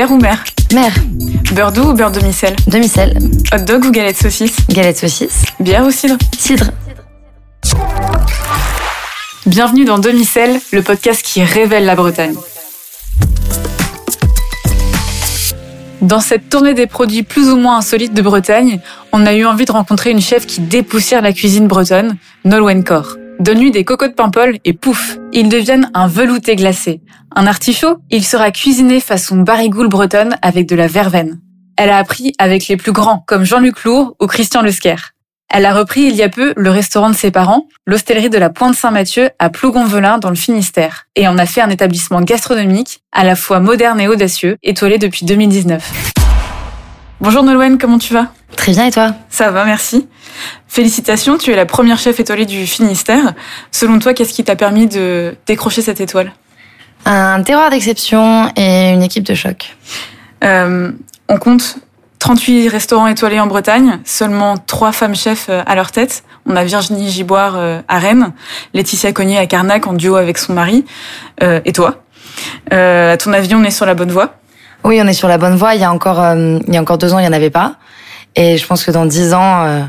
Terre ou mer Mer. Beurre doux ou beurre demi-sel Demi-sel. Hot dog ou galette saucisse Galette saucisse. Bière ou cidre Cidre. Bienvenue dans Demi-sel, le podcast qui révèle la Bretagne. Dans cette tournée des produits plus ou moins insolites de Bretagne, on a eu envie de rencontrer une chef qui dépoussière la cuisine bretonne, Nolwenn Cor. Donne-lui des cocos de et pouf, ils deviennent un velouté glacé. Un artichaut, il sera cuisiné façon barigoule bretonne avec de la verveine. Elle a appris avec les plus grands comme Jean-Luc Lourd ou Christian Lesquer. Elle a repris il y a peu le restaurant de ses parents, l'hostellerie de la Pointe Saint-Mathieu à Plougonvelin dans le Finistère, et en a fait un établissement gastronomique à la fois moderne et audacieux, étoilé depuis 2019. Bonjour Nolwenn, comment tu vas? Très bien et toi Ça va, merci. Félicitations, tu es la première chef étoilée du Finistère. Selon toi, qu'est-ce qui t'a permis de décrocher cette étoile? Un terroir d'exception et une équipe de choc. Euh, on compte 38 restaurants étoilés en Bretagne, seulement 3 femmes chefs euh, à leur tête. On a Virginie Giboire euh, à Rennes, Laetitia Cognier à Carnac en duo avec son mari, euh, et toi. Euh, à ton avis, on est sur la bonne voie? Oui, on est sur la bonne voie. Il y a encore, euh, il y a encore deux ans, il n'y en avait pas. Et je pense que dans dix ans, euh,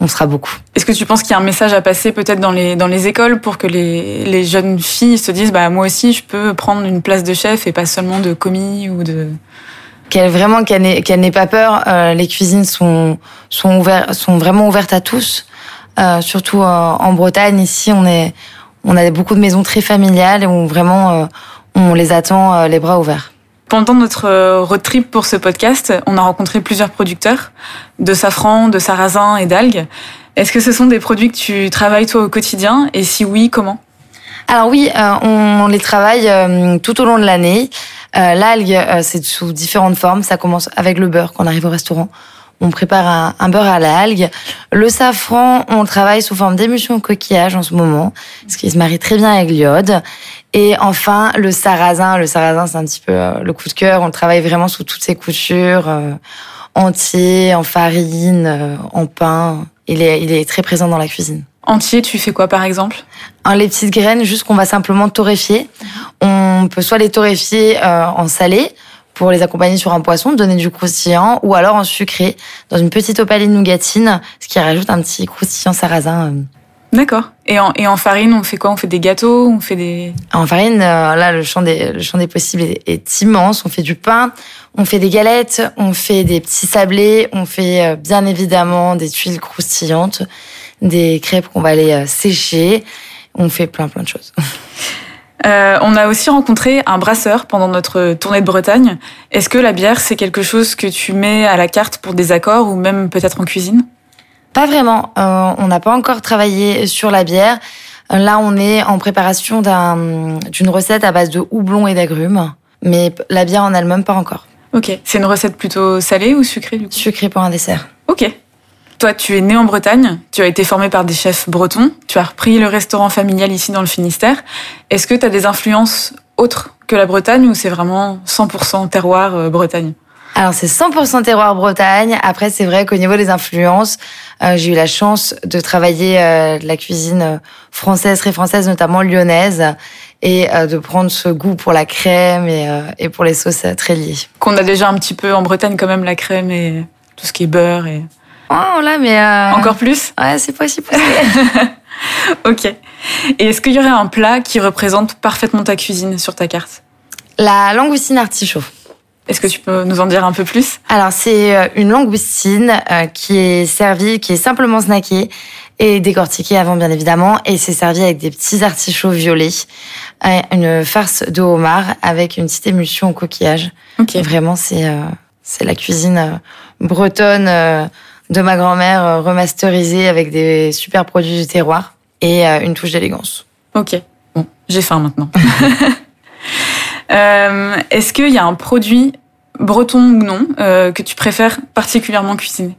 on sera beaucoup. Est-ce que tu penses qu'il y a un message à passer peut-être dans les, dans les écoles pour que les, les jeunes filles se disent bah moi aussi je peux prendre une place de chef et pas seulement de commis ou de Qu'elle vraiment qu'elle n'ait qu'elle n'ait pas peur. Euh, les cuisines sont sont ouvertes, sont vraiment ouvertes à tous. Euh, surtout euh, en Bretagne ici, on est on a beaucoup de maisons très familiales et où vraiment euh, on les attend euh, les bras ouverts. Pendant notre euh, road trip pour ce podcast, on a rencontré plusieurs producteurs de safran, de sarrasin et d'algues. Est-ce que ce sont des produits que tu travailles toi au quotidien? Et si oui, comment? Alors oui, euh, on les travaille euh, tout au long de l'année. L'algue, c'est sous différentes formes. Ça commence avec le beurre quand on arrive au restaurant. On prépare un, un beurre à l'algue. Le safran, on le travaille sous forme d'émulsion au coquillage en ce moment, parce qu'il se marie très bien avec l'iode. Et enfin, le sarrasin. Le sarrasin, c'est un petit peu euh, le coup de cœur. On le travaille vraiment sous toutes ses coutures, euh, entier, en farine, euh, en pain. Il est, il est très présent dans la cuisine. Entier, tu fais quoi par exemple? Un, les petites graines, juste qu'on va simplement torréfier. On peut soit les torréfier euh, en salé pour les accompagner sur un poisson, donner du croustillant, ou alors en sucré dans une petite opaline nougatine, ce qui rajoute un petit croustillant sarrasin. euh. D'accord. Et en, et en farine, on fait quoi? On fait des gâteaux? On fait des... En farine, euh, là, le champ des, le champ des possibles est, est immense. On fait du pain, on fait des galettes, on fait des petits sablés, on fait euh, bien évidemment des tuiles croustillantes, des crêpes qu'on va aller euh, sécher. On fait plein plein de choses. Euh, on a aussi rencontré un brasseur pendant notre tournée de Bretagne. Est-ce que la bière, c'est quelque chose que tu mets à la carte pour des accords ou même peut-être en cuisine? Pas vraiment. Euh, on n'a pas encore travaillé sur la bière. Euh, Là, on est en préparation d'un- d'une recette à base de houblon et d'agrumes. Mais la bière en elle-même, pas encore. Ok. C'est une recette plutôt salée ou sucrée du coup? Sucré pour un dessert. Ok. Toi, tu es né en Bretagne, tu as été formé par des chefs bretons, tu as repris le restaurant familial ici dans le Finistère. Est-ce que tu as des influences autres que la Bretagne ou c'est vraiment 100% terroir euh, Bretagne? Alors, c'est 100% terroir Bretagne. Après, c'est vrai qu'au niveau des influences, euh, j'ai eu la chance de travailler euh, la cuisine française, très française, notamment lyonnaise, et euh, de prendre ce goût pour la crème et, et pour les sauces très liées. Qu'on a déjà un petit peu en Bretagne quand même la crème et tout ce qui est beurre et Oh là, mais... euh, encore plus. Ouais, c'est possible. Ok. Et est-ce qu'il y aurait un plat qui représente parfaitement ta cuisine sur ta carte? La langoustine artichaut. Est-ce que tu peux nous en dire un peu plus? Alors, c'est euh, une langoustine euh, qui est servie, qui est simplement snackée et décortiquée avant, bien évidemment. Et c'est servi avec des petits artichauts violets, euh, une farce de homard avec une petite émulsion au coquillage. Ok. Et vraiment, c'est euh, c'est la cuisine bretonne euh, de ma grand-mère euh, remasterisée avec des super produits du terroir et euh, une touche d'élégance. Ok. Bon, j'ai faim maintenant. Euh, Est-ce qu'il y a un produit breton ou non euh, que tu préfères particulièrement cuisiner?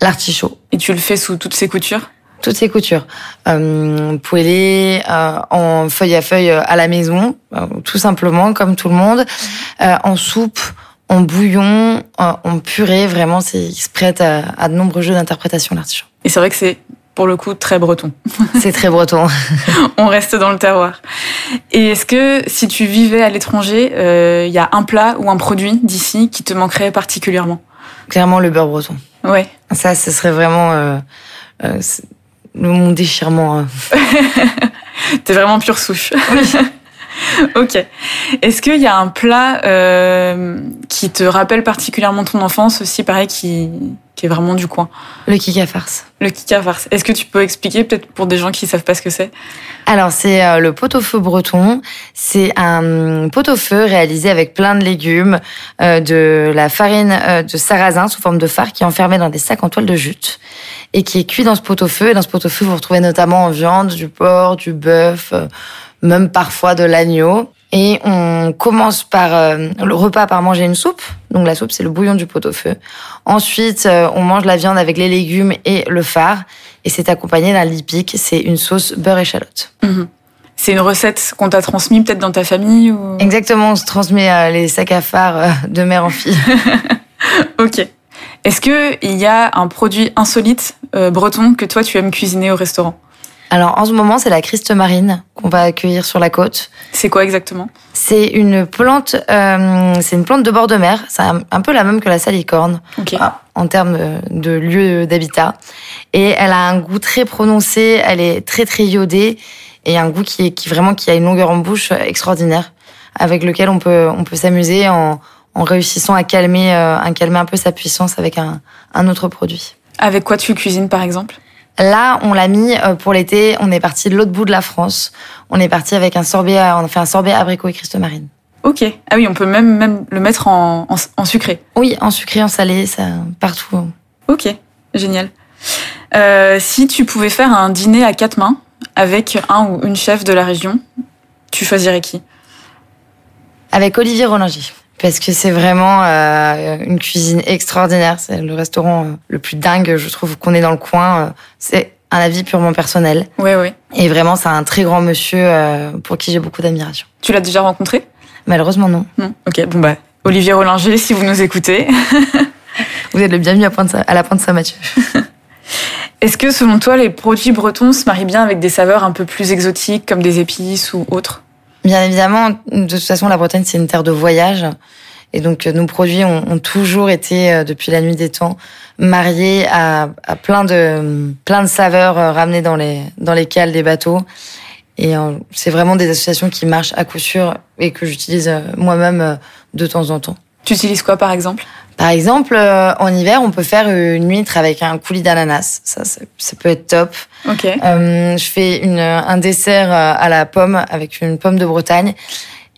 L'artichaut. Et tu le fais sous toutes ses coutures? Toutes ces coutures. Euh, poêlé, euh, en feuille à feuille à la maison, tout simplement, comme tout le monde. En soupe, en bouillon, en, purée, vraiment, c'est, il se prête à, à de nombreux jeux d'interprétation, l'artichaut. Et c'est vrai que c'est pour le coup très breton. C'est très breton. On reste dans le terroir. Et est-ce que si tu vivais à l'étranger, il euh, y a un plat ou un produit d'ici qui te manquerait particulièrement? Clairement le beurre breton. Ouais. Ça, ce serait vraiment euh, euh, mon déchirement. Hein. T'es vraiment pure souche. ok. Est-ce qu'il y a un plat euh, qui te rappelle particulièrement ton enfance aussi, pareil, qui, qui est vraiment du coin? Le kika farce. Le kika farce. Est-ce que tu peux expliquer peut-être pour des gens qui savent pas ce que c'est? Alors c'est euh, le pot-au-feu breton. C'est un pot-au-feu réalisé avec plein de légumes, euh, de la farine de sarrasin sous forme de phare qui est enfermée dans des sacs en toile de jute et qui est cuit dans ce pot-au-feu. Et dans ce pot-au-feu, vous retrouvez notamment en viande, du porc, du bœuf même parfois de l'agneau. Et on commence par euh, le repas par manger une soupe. Donc la soupe, c'est le bouillon du pot-au-feu. Ensuite, euh, on mange la viande avec les légumes et le phare. Et c'est accompagné d'un lipic. C'est une sauce beurre échalote. Mhm. C'est une recette qu'on t'a transmise peut-être dans ta famille ou... Exactement, on se transmet euh, les sacs à phare de mère en fille. ok. Est-ce qu'il y a un produit insolite breton que toi tu aimes cuisiner au restaurant? Alors en ce moment, c'est la Christe marine qu'on va accueillir sur la côte. C'est quoi exactement? C'est une plante, euh, c'est une plante de bord de mer. C'est un, peu la même que la salicorne ah, en termes de lieu d'habitat. Et elle a un goût très prononcé. Elle est très très iodée et un goût qui est qui vraiment qui a une longueur en bouche extraordinaire, avec lequel on peut on peut s'amuser en, en réussissant à calmer euh, à calmer un peu sa puissance avec un, un autre produit. Avec quoi tu cuisines par exemple? Là, on l'a mis euh, pour l'été. On est parti de l'autre bout de la France. On est parti avec un sorbet. On a fait un sorbet abricot et Christ marine. Ok. Ah oui, on peut même, même le mettre en, en, sucré. Oui, en sucré, en salé, ça partout. Ok, génial. Euh, si tu pouvais faire un dîner à quatre mains avec un ou une chef de la région, tu choisirais qui? Avec Olivier Rollinger parce que c'est vraiment euh, une cuisine extraordinaire. C'est le restaurant euh, le plus dingue, je trouve, qu'on est dans le coin. Euh, c'est un avis purement personnel. Oui, oui. Et vraiment, c'est un très grand monsieur pour qui j'ai beaucoup d'admiration. Tu l'as déjà rencontré? Malheureusement, non. Non. Ok, bon bah, Olivier Rollinger, si vous nous écoutez. vous êtes le bienvenu à, à la Pointe Saint-Mathieu. Est-ce que, selon toi, les produits bretons se marient bien avec des saveurs un peu plus exotiques, comme des épices ou autres? Bien évidemment, de toute façon, la Bretagne, c'est une terre de voyage. Et donc, nos produits ont, toujours été, euh, depuis la nuit des temps, mariés à, plein de plein de saveurs euh, ramenées dans les dans les cales des bateaux. Et euh, c'est vraiment des associations qui marchent à coup sûr et que j'utilise moi-même de temps en temps. Tu utilises quoi, par exemple? Par exemple, euh, en hiver, on peut faire une huître avec un coulis d'ananas. Ça, ça, peut être top. Ok. Euh, je fais une, un dessert euh, à la pomme avec une pomme de Bretagne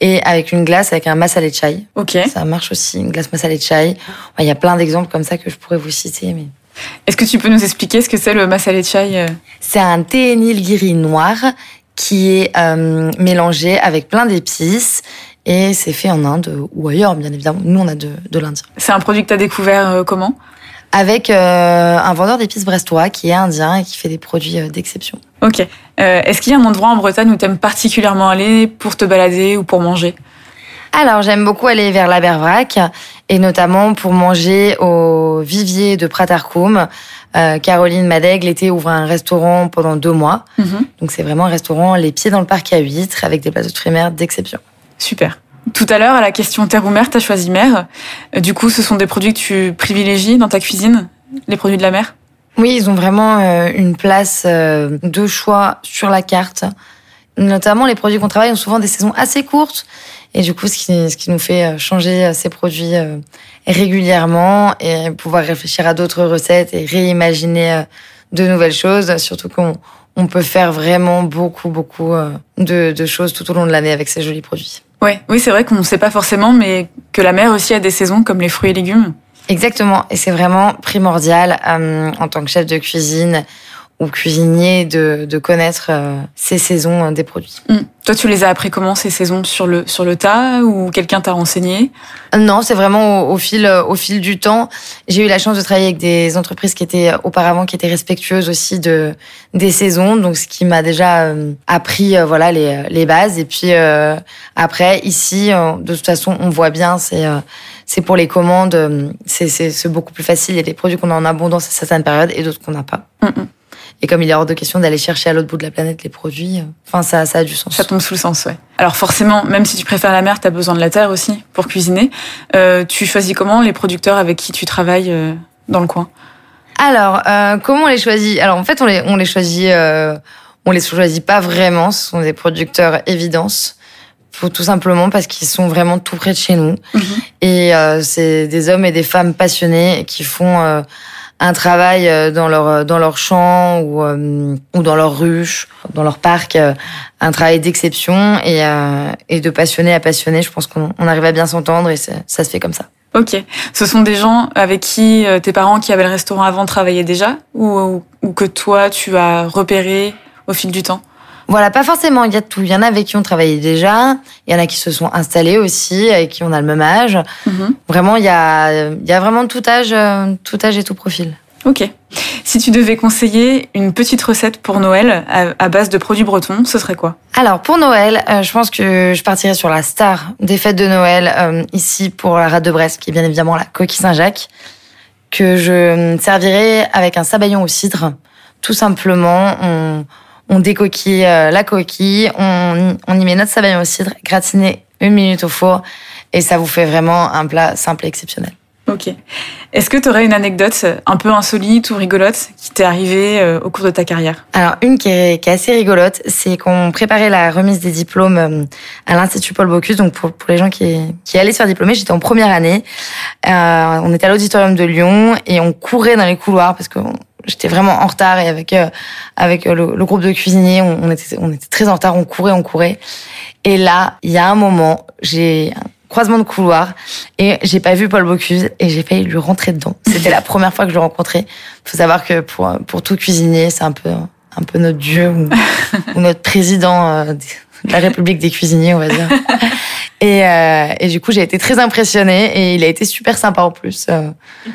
et avec une glace avec un masala chai. Ok. Ça marche aussi, une glace masala chai. Il y a plein d'exemples comme ça que je pourrais vous citer, mais. Est-ce que tu peux nous expliquer ce que c'est le masala chai C'est un thé nilgiri noir qui est euh, mélangé avec plein d'épices et c'est fait en Inde ou ailleurs, bien évidemment. Nous, on a de, de l'Indien. C'est un produit que tu as découvert euh, comment? Avec euh, un vendeur d'épices brestois qui est indien et qui fait des produits euh, d'exception. Ok. Est-ce qu'il y a un endroit en Bretagne où tu aimes particulièrement aller pour te balader ou pour manger? Alors, j'aime beaucoup aller vers la Bervrac et notamment pour manger au vivier de Pratarkoum. Caroline Madègue, l'été, ouvre un restaurant pendant deux mois. Mhm. Donc, c'est vraiment un restaurant les pieds dans le parc à huîtres avec des plateaux de mer d'exception. Super. Tout à l'heure, à la question terre ou mer, tu as choisi mer. Euh, du coup, ce sont des produits que tu privilégies dans ta cuisine, les produits de la mer? Oui, ils ont vraiment euh, une place euh, de choix sur la carte. Notamment, les produits qu'on travaille ont souvent des saisons assez courtes. Et du coup, ce qui, ce qui nous fait changer ces produits régulièrement et pouvoir réfléchir à d'autres recettes et réimaginer de nouvelles choses. Surtout qu'on on peut faire vraiment beaucoup, beaucoup de, de choses tout au long de l'année avec ces jolis produits. Ouais, oui, c'est vrai qu'on ne sait pas forcément, mais que la mer aussi a des saisons comme les fruits et légumes. Exactement, et c'est vraiment primordial euh, en tant que chef de cuisine ou cuisinier de, de connaître euh, ces saisons euh, des produits. Hum. Toi, tu les as appris comment ces saisons sur le sur le tas ou quelqu'un t'a renseigné? Non, c'est vraiment au, fil au fil du temps. J'ai eu la chance de travailler avec des entreprises qui étaient auparavant qui étaient respectueuses aussi de des saisons, donc ce qui m'a déjà appris voilà les les bases. Et puis après ici, de toute façon, on voit bien c'est c'est pour les commandes, c'est c'est beaucoup plus facile. Il y a des produits qu'on a en abondance à certaines périodes et d'autres qu'on n'a pas. Hum, hum. Et comme il est hors de question d'aller chercher à l'autre bout de la planète les produits, enfin, ça, ça a du sens. Ça tombe sous le sens, ouais. Alors forcément, même si tu préfères la mer, tu as besoin de la terre aussi pour cuisiner. Euh, tu choisis comment les producteurs avec qui tu travailles euh, dans le coin? Alors, euh, comment on les choisit? Alors en fait, on les, on les choisit, euh, on les choisit pas vraiment. Ce sont des producteurs évidence. Tout simplement parce qu'ils sont vraiment tout près de chez nous. Et euh, c'est des hommes et des femmes passionnés qui font euh, un travail euh, dans leur dans leur champ ou euh, ou dans leur ruche, dans leur parc, euh, un travail d'exception et euh, et de passionné à passionné. Je pense qu'on on arrive à bien s'entendre et ça se fait comme ça. Ok. Ce sont des gens avec qui euh, tes parents qui avaient le restaurant avant travaillaient déjà ou, ou, ou que toi tu as repéré au fil du temps? Voilà, pas forcément, il y a tout. Il y en a avec qui on travaillait déjà, il y en a qui se sont installés aussi, avec qui on a le même âge. Mhm. Vraiment, il y a, il y a vraiment tout âge, euh, tout âge et tout profil. Ok. Si tu devais conseiller une petite recette pour Noël à, base de produits bretons, ce serait quoi? Alors, pour Noël, euh, je pense que je partirais sur la star des fêtes de Noël, euh, ici pour la rade de Brest, qui est bien évidemment la coquille Saint-Jacques, que je servirais avec un sabayon au cidre. Tout simplement, on, on décoquille euh, la coquille, on, on y met notre sabayon au cidre, gratiné une minute au four, et ça vous fait vraiment un plat simple et exceptionnel. Ok. Est-ce que tu aurais une anecdote un peu insolite ou rigolote qui t'est arrivée euh, au cours de ta carrière? Alors, une qui est, qui est assez rigolote, c'est qu'on préparait la remise des diplômes euh, à l'Institut Paul Bocuse. Donc, pour, pour les gens qui, qui allaient se faire diplômer, j'étais en première année. Euh, on était à l'auditorium de Lyon et on courait dans les couloirs parce que on- j'étais vraiment en retard et avec euh, avec euh, le, le groupe de cuisiniers, on, on était on était très en retard. On courait, on courait. Et là, il y a un moment, j'ai un croisement de couloir et j'ai pas vu Paul Bocuse et j'ai failli lui rentrer dedans. C'était la première fois que je le rencontrais. Faut savoir que pour pour tout cuisinier, c'est un peu un peu notre dieu ou, ou notre président euh, de la République des cuisiniers, on va dire. Et, euh, et du coup, j'ai été très impressionnée et il a été super sympa en plus. Euh,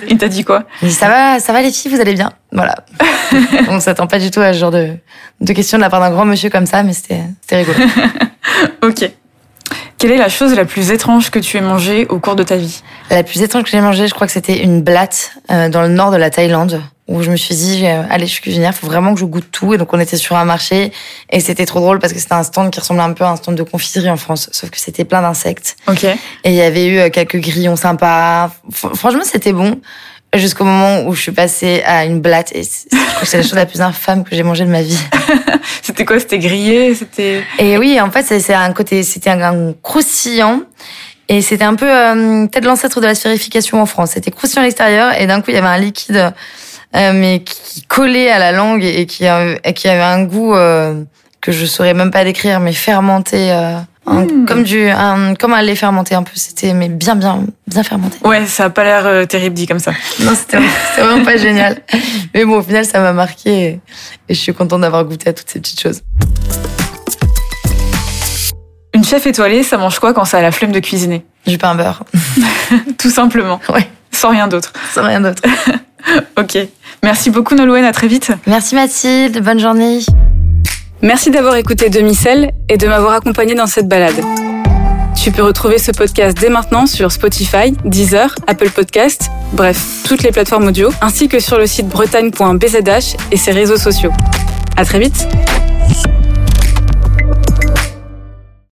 Il t'a dit quoi? Il dit ça va, ça va les filles, vous allez bien, voilà. On s'attend pas du tout à ce genre de, de questions de la part d'un grand monsieur comme ça, mais c'était c'était rigolo. Ok. Quelle est la chose la plus étrange que tu aies mangée au cours de ta vie? La plus étrange que j'ai mangée, je crois que c'était une blatte euh, dans le nord de la Thaïlande, où je me suis dit, euh, allez, je suis cuisinière, faut vraiment que je goûte tout. Et donc on était sur un marché, et c'était trop drôle parce que c'était un stand qui ressemblait un peu à un stand de confiserie en France, sauf que c'était plein d'insectes. Ok. Et il y avait eu euh, quelques grillons sympas. Franchement, c'était bon. Jusqu'au moment où je suis passée à une blatte, et c'est je crois que c'est la chose la plus infâme que j'ai mangée de ma vie. C'était quoi? C'était grillé? C'était. Et oui, en fait, c'est- un côté, c'était un, croustillant. Et c'était un peu euh, peut-être l'ancêtre de la sphérification en France. C'était croustillant à l'extérieur et d'un coup il y avait un liquide, mais qui collait à la langue et qui, avait un goût euh, que je saurais même pas décrire, mais fermenté, euh, un- Mm. comme du, un, comme un lait fermenté un peu. C'était mais bien, bien, bien fermenté. Ouais, ça a pas l'air euh, terrible dit comme ça. Non, c'était c'était vraiment pas génial. Mais bon, au final, ça m'a marqué et, et je suis contente d'avoir goûté à toutes ces petites choses. Une chef étoilée, ça mange quoi quand ça a la flemme de cuisiner? Du pain beurre. Tout simplement. Ouais. Sans rien d'autre. Sans rien d'autre. Ok. Merci beaucoup Nolwenn, à très vite. Merci Mathilde, bonne journée. Merci d'avoir écouté Demi-Sel et de m'avoir accompagné dans cette balade. Tu peux retrouver ce podcast dès maintenant sur Spotify, Deezer, Apple Podcast, bref, toutes les plateformes audio, ainsi que sur le site bretagne.bzh et ses réseaux sociaux. À très vite!